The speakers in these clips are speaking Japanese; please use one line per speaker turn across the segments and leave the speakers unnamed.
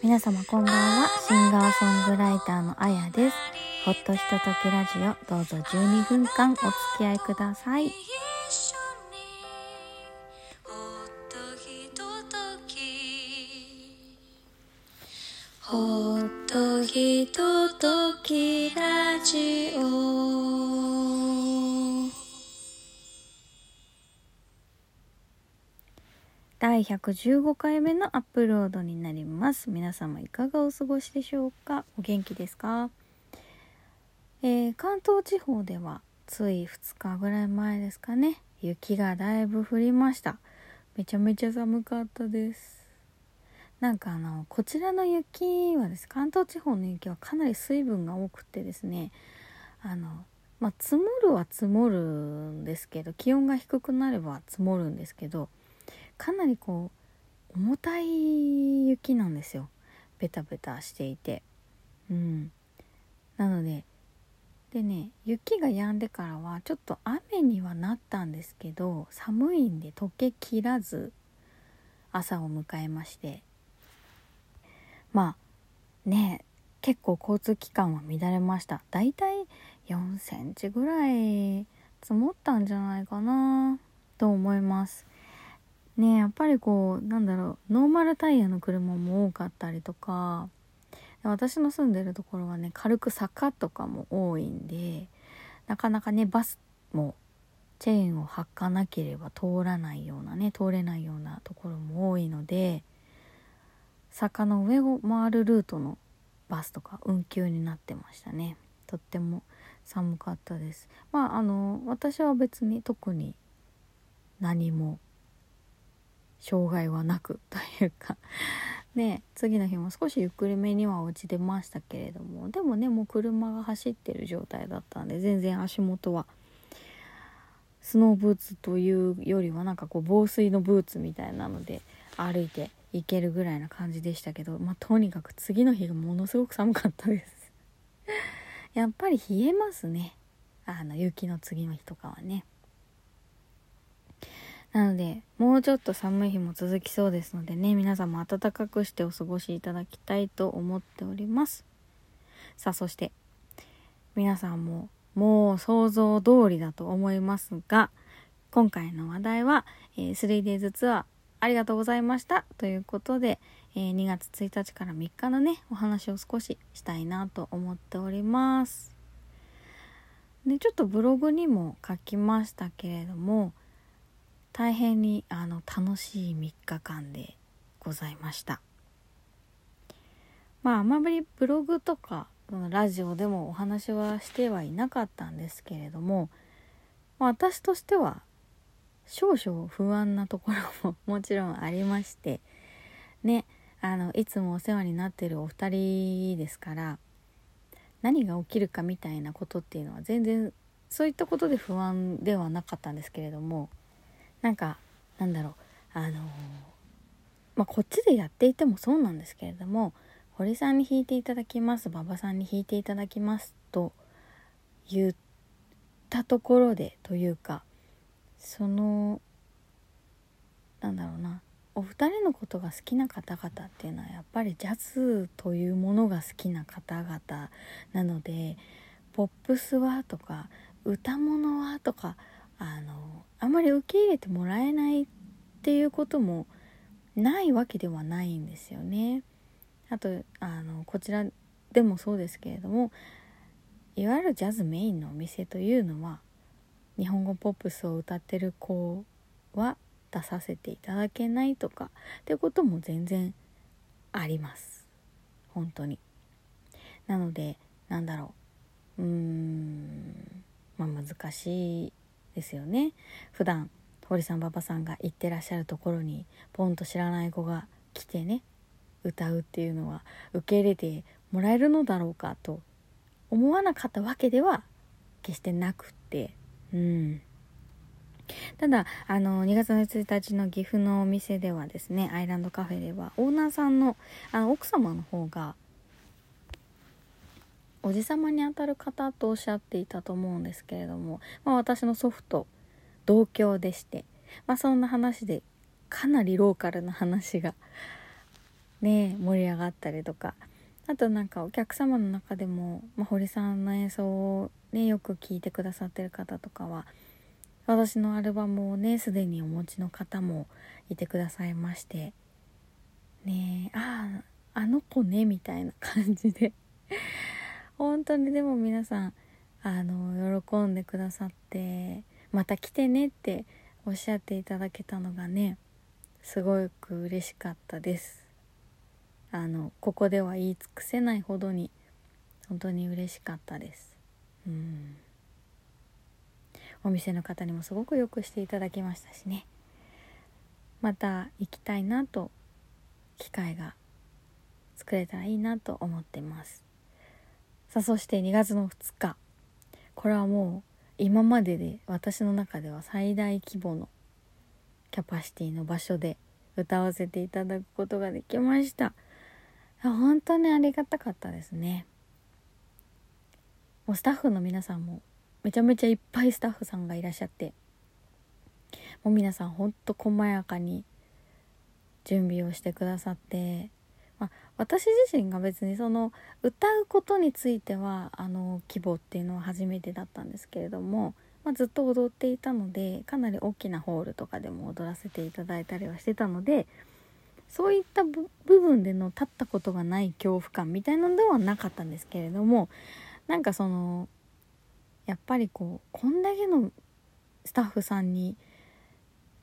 皆様こんばんは。シンガーソングライターのあやです。ほっとひとときラジオどうぞ12分間お付き合いください。
ほっとひとときほっとひとときラジオ。
第115回目のアップロードになります。皆様いかがお過ごしでしょうか？お元気ですか？えー関東地方ではつい2日ぐらい前ですかね。雪がだいぶ降りました。めちゃめちゃ寒かったです。なんかあのこちらの雪はです関東地方の雪はかなり水分が多くてですねあのまあ積もるは積もるんですけど気温が低くなれば積もるんですけどかなりこう重たい雪なんですよ。ベタベタしていて。うん。なのででね雪が止んでからはちょっと雨にはなったんですけど寒いんで溶けきらず朝を迎えまして。まあね結構交通機関は乱れました。だいたい4センチぐらい積もったんじゃないかなと思います。ねやっぱりこうなんだろうノーマルタイヤの車も多かったりとか私の住んでるところはね軽く坂とかも多いんでなかなかねバスもチェーンを履かなければ通らないようなね通れないようなところも多いので坂の上を回るルートのバスとか運休になってましたね。とっても寒かったです。まああの私は別に特に何も障害はなくというか。ね次の日も少しゆっくりめには落ちてましたけれども。でもねもう車が走ってる状態だったんで全然足元は。スノーブーツというよりはなんかこう防水のブーツみたいなので歩いていけるぐらいな感じでしたけどまあとにかく次の日がものすごく寒かったです。やっぱり冷えますね。あの雪の次の日とかはね。なのでもうちょっと寒い日も続きそうですのでね皆さんも暖かくしてお過ごしいただきたいと思っております。さあそして皆さんももう想像通りだと思いますが今回の話題は、えー 3days ツアーありがとうございました。ということで、えー2月1日から3日のねお話を少ししたいなと思っております。でちょっとブログにも書きましたけれども大変にあの楽しい3日間でございました。まああまりブログとかラジオでもお話はしてはいなかったんですけれども、私としては少々不安なところも もちろんありましてねあのいつもお世話になってるお二人ですから何が起きるかみたいなことっていうのは全然そういったことで不安ではなかったんですけれどもなんかなんだろう。あのまあこっちでやっていてもそうなんですけれども堀さんに弾いていただきます馬場さんに弾いていただきますと言ったところでというかそのなんだろうな。お二人のことが好きな方々っていうのはやっぱりジャズというものが好きな方々なのでポップスはとか歌物はとかあのあまり受け入れてもらえないっていうこともないわけではないんですよね。あとあのこちらでもそうですけれどもいわゆるジャズメインのお店というのは日本語ポップスを歌ってる子は出させていただけないとかってことも全然あります。本当に。なのでなんだろう。うーんまあ難しいですよね。普段堀さん馬場さんが行ってらっしゃるところにポンと知らない子が来てね歌うっていうのは受け入れてもらえるのだろうかと思わなかったわけでは決してなくって。うん。ただあの2月の1日の岐阜のお店ではですねアイランドカフェではオーナーさんのあの奥様の方がおじさまにあたる方とおっしゃっていたと思うんですけれども、まあ、私の祖父と同郷でして、まあ、そんな話でかなりローカルな話がね盛り上がったりとかあとなんかお客様の中でも、まあ、堀さんの演奏をねよく聴いてくださってる方とかは私のアルバムをねすでにお持ちの方もいてくださいましてねあああの子ねみたいな感じで当にでも皆さんあの喜んでくださってまた来てねっておっしゃっていただけたのがねすごく嬉しかったです。あのここでは言い尽くせないほどに本当に嬉しかったです。うん。お店の方にもすごくよくしていただきましたしね。また行きたいなと機会が作れたらいいなと思ってます。さあそして2月の2日。これはもう今までで私の中では最大規模のキャパシティの場所で歌わせていただくことができました。本当にありがたかったですね。もうスタッフの皆さんもめちゃめちゃいっぱいスタッフさんがいらっしゃって。もう皆さんほんと細やかに準備をしてくださって、私自身が別にその歌うことについてはあの規模っていうのは初めてだったんですけれども、まあ、ずっと踊っていたのでかなり大きなホールとかでも踊らせていただいたりはしてたのでそういった部分での立ったことがない恐怖感みたいなのではなかったんですけれどもなんかそのやっぱりこうこんだけのスタッフさんに、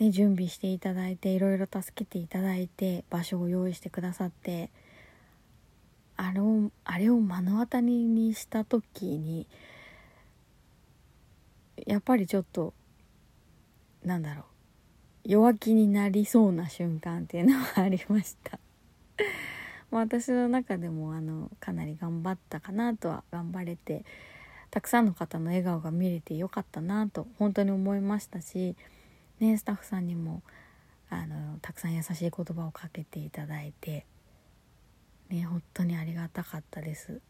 ね、準備していただいていろいろ助けていただいて場所を用意してくださってあれをあれを目の当たりにした時にやっぱりちょっとなんだろう弱気になりそうな瞬間っていうのはありました。私の中でもあのかなり頑張ったかなとは頑張れてたくさんの方の笑顔が見れてよかったなと本当に思いましたし、ね、スタッフさんにもあのたくさん優しい言葉をかけていただいて、ね、本当にありがたかったです。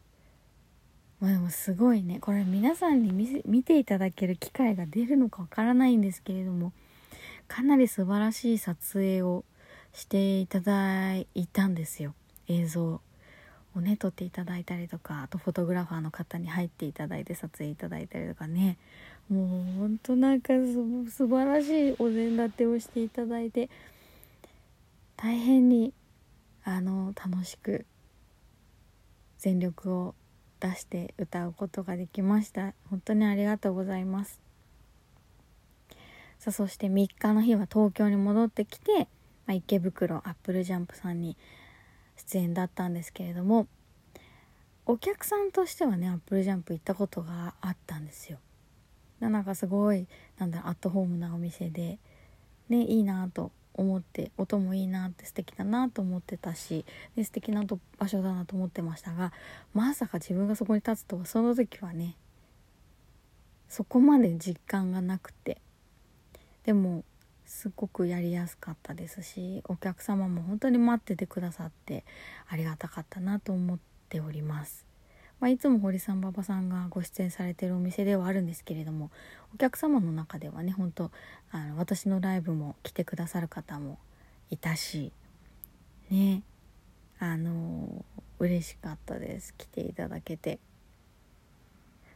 まあ、でもすごいねこれ皆さんに見ていただける機会が出るのかわからないんですけれどもかなり素晴らしい撮影をしていただいたんですよ。映像を。ね撮っていただいたりとかあとフォトグラファーの方に入っていただいて撮影いただいたりとかね。もうほんとなんか素晴らしいお膳立てをしていただいて大変にあの楽しく全力を出して歌うことができました本当にありがとうございますさあそして3日の日は東京に戻ってきて、まあ、池袋アップルジャンプさんに出演だったんですけれどもお客さんとしてはねアップルジャンプ行ったことがあったんですよ。なんかすごいなんだアットホームなお店でねいいなと思って音もいいなって素敵だなと思ってたしで素敵な場所だなと思ってましたがまさか自分がそこに立つとはその時はねそこまで実感がなくてでもすっごくやりやすかったですしお客様も本当に待っててくださってありがたかったなと思っております。まあ、いつも堀さん馬場さんがご出演されてるお店ではあるんですけれどもお客様の中ではね本当あの私のライブも来てくださる方もいたしねあの嬉しかったです。来ていただけて。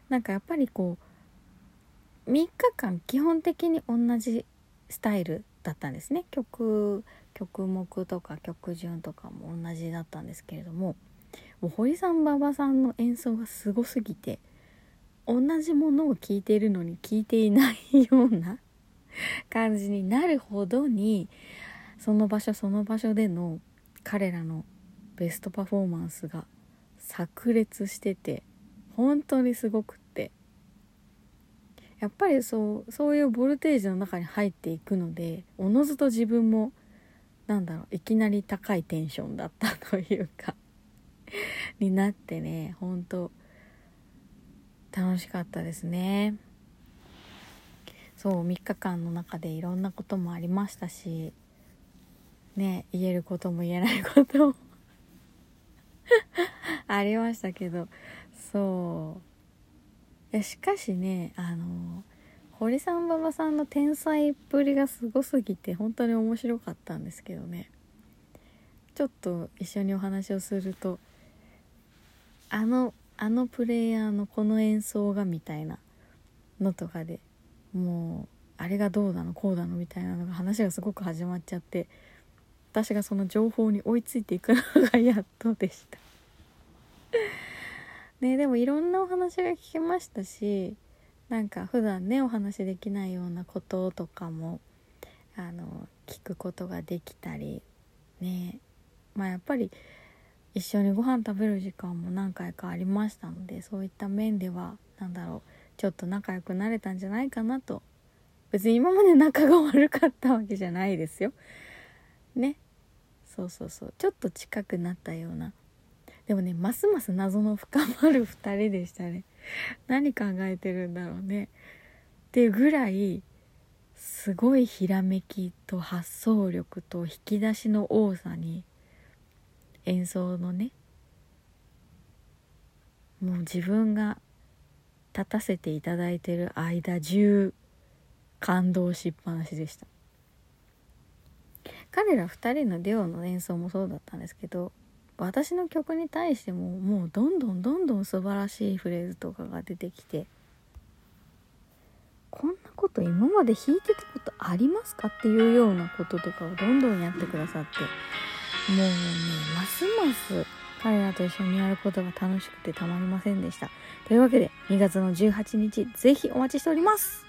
なんかやっぱりこう3日間基本的に同じスタイルだったんですね。曲曲目とか曲順とかも同じだったんですけれどももう堀さん馬場さんの演奏がすごすぎて同じものを聴いているのに聴いていないような感じになるほどにその場所その場所での彼らのベストパフォーマンスが炸裂してて本当にすごくって。やっぱりそうそういうボルテージの中に入っていくのでおのずと自分もなんだろういきなり高いテンションだったというか。になってね本当楽しかったですね。そう3日間の中でいろんなこともありましたしね言えることも言えないことも ありましたけどそう。いやしかしねあの堀さん馬場さんの天才っぷりがすごすぎて本当に面白かったんですけどね。ちょっと一緒にお話をするとあのあのプレイヤーのこの演奏がみたいなのとかでもうあれがどうだのこうだのみたいなのが話がすごく始まっちゃって私がその情報に追いついていくのがやっとでした。ねでもいろんなお話が聞けましたしなんか普段ねお話できないようなこととかもあの聞くことができたりね。まあやっぱり一緒にご飯食べる時間も何回かありましたのでそういった面では何だろうちょっと仲良くなれたんじゃないかなと別に今まで仲が悪かったわけじゃないですよ。ね。そうそうそう。ちょっと近くなったような。でもねますます謎の深まる2人でしたね。何考えてるんだろうね。っていうぐらいすごいひらめきと発想力と引き出しの多さに演奏のねもう自分が立たせていただいてる間中感動しっぱなしでした。彼ら2人のデュオの演奏もそうだったんですけど私の曲に対してももうどんどんどんどん素晴らしいフレーズとかが出てきてこんなこと今まで弾いてたことありますか？っていうようなこととかをどんどんやってくださってもうねますます彼らと一緒にやることが楽しくてたまりませんでした。というわけで2月の18日ぜひお待ちしております。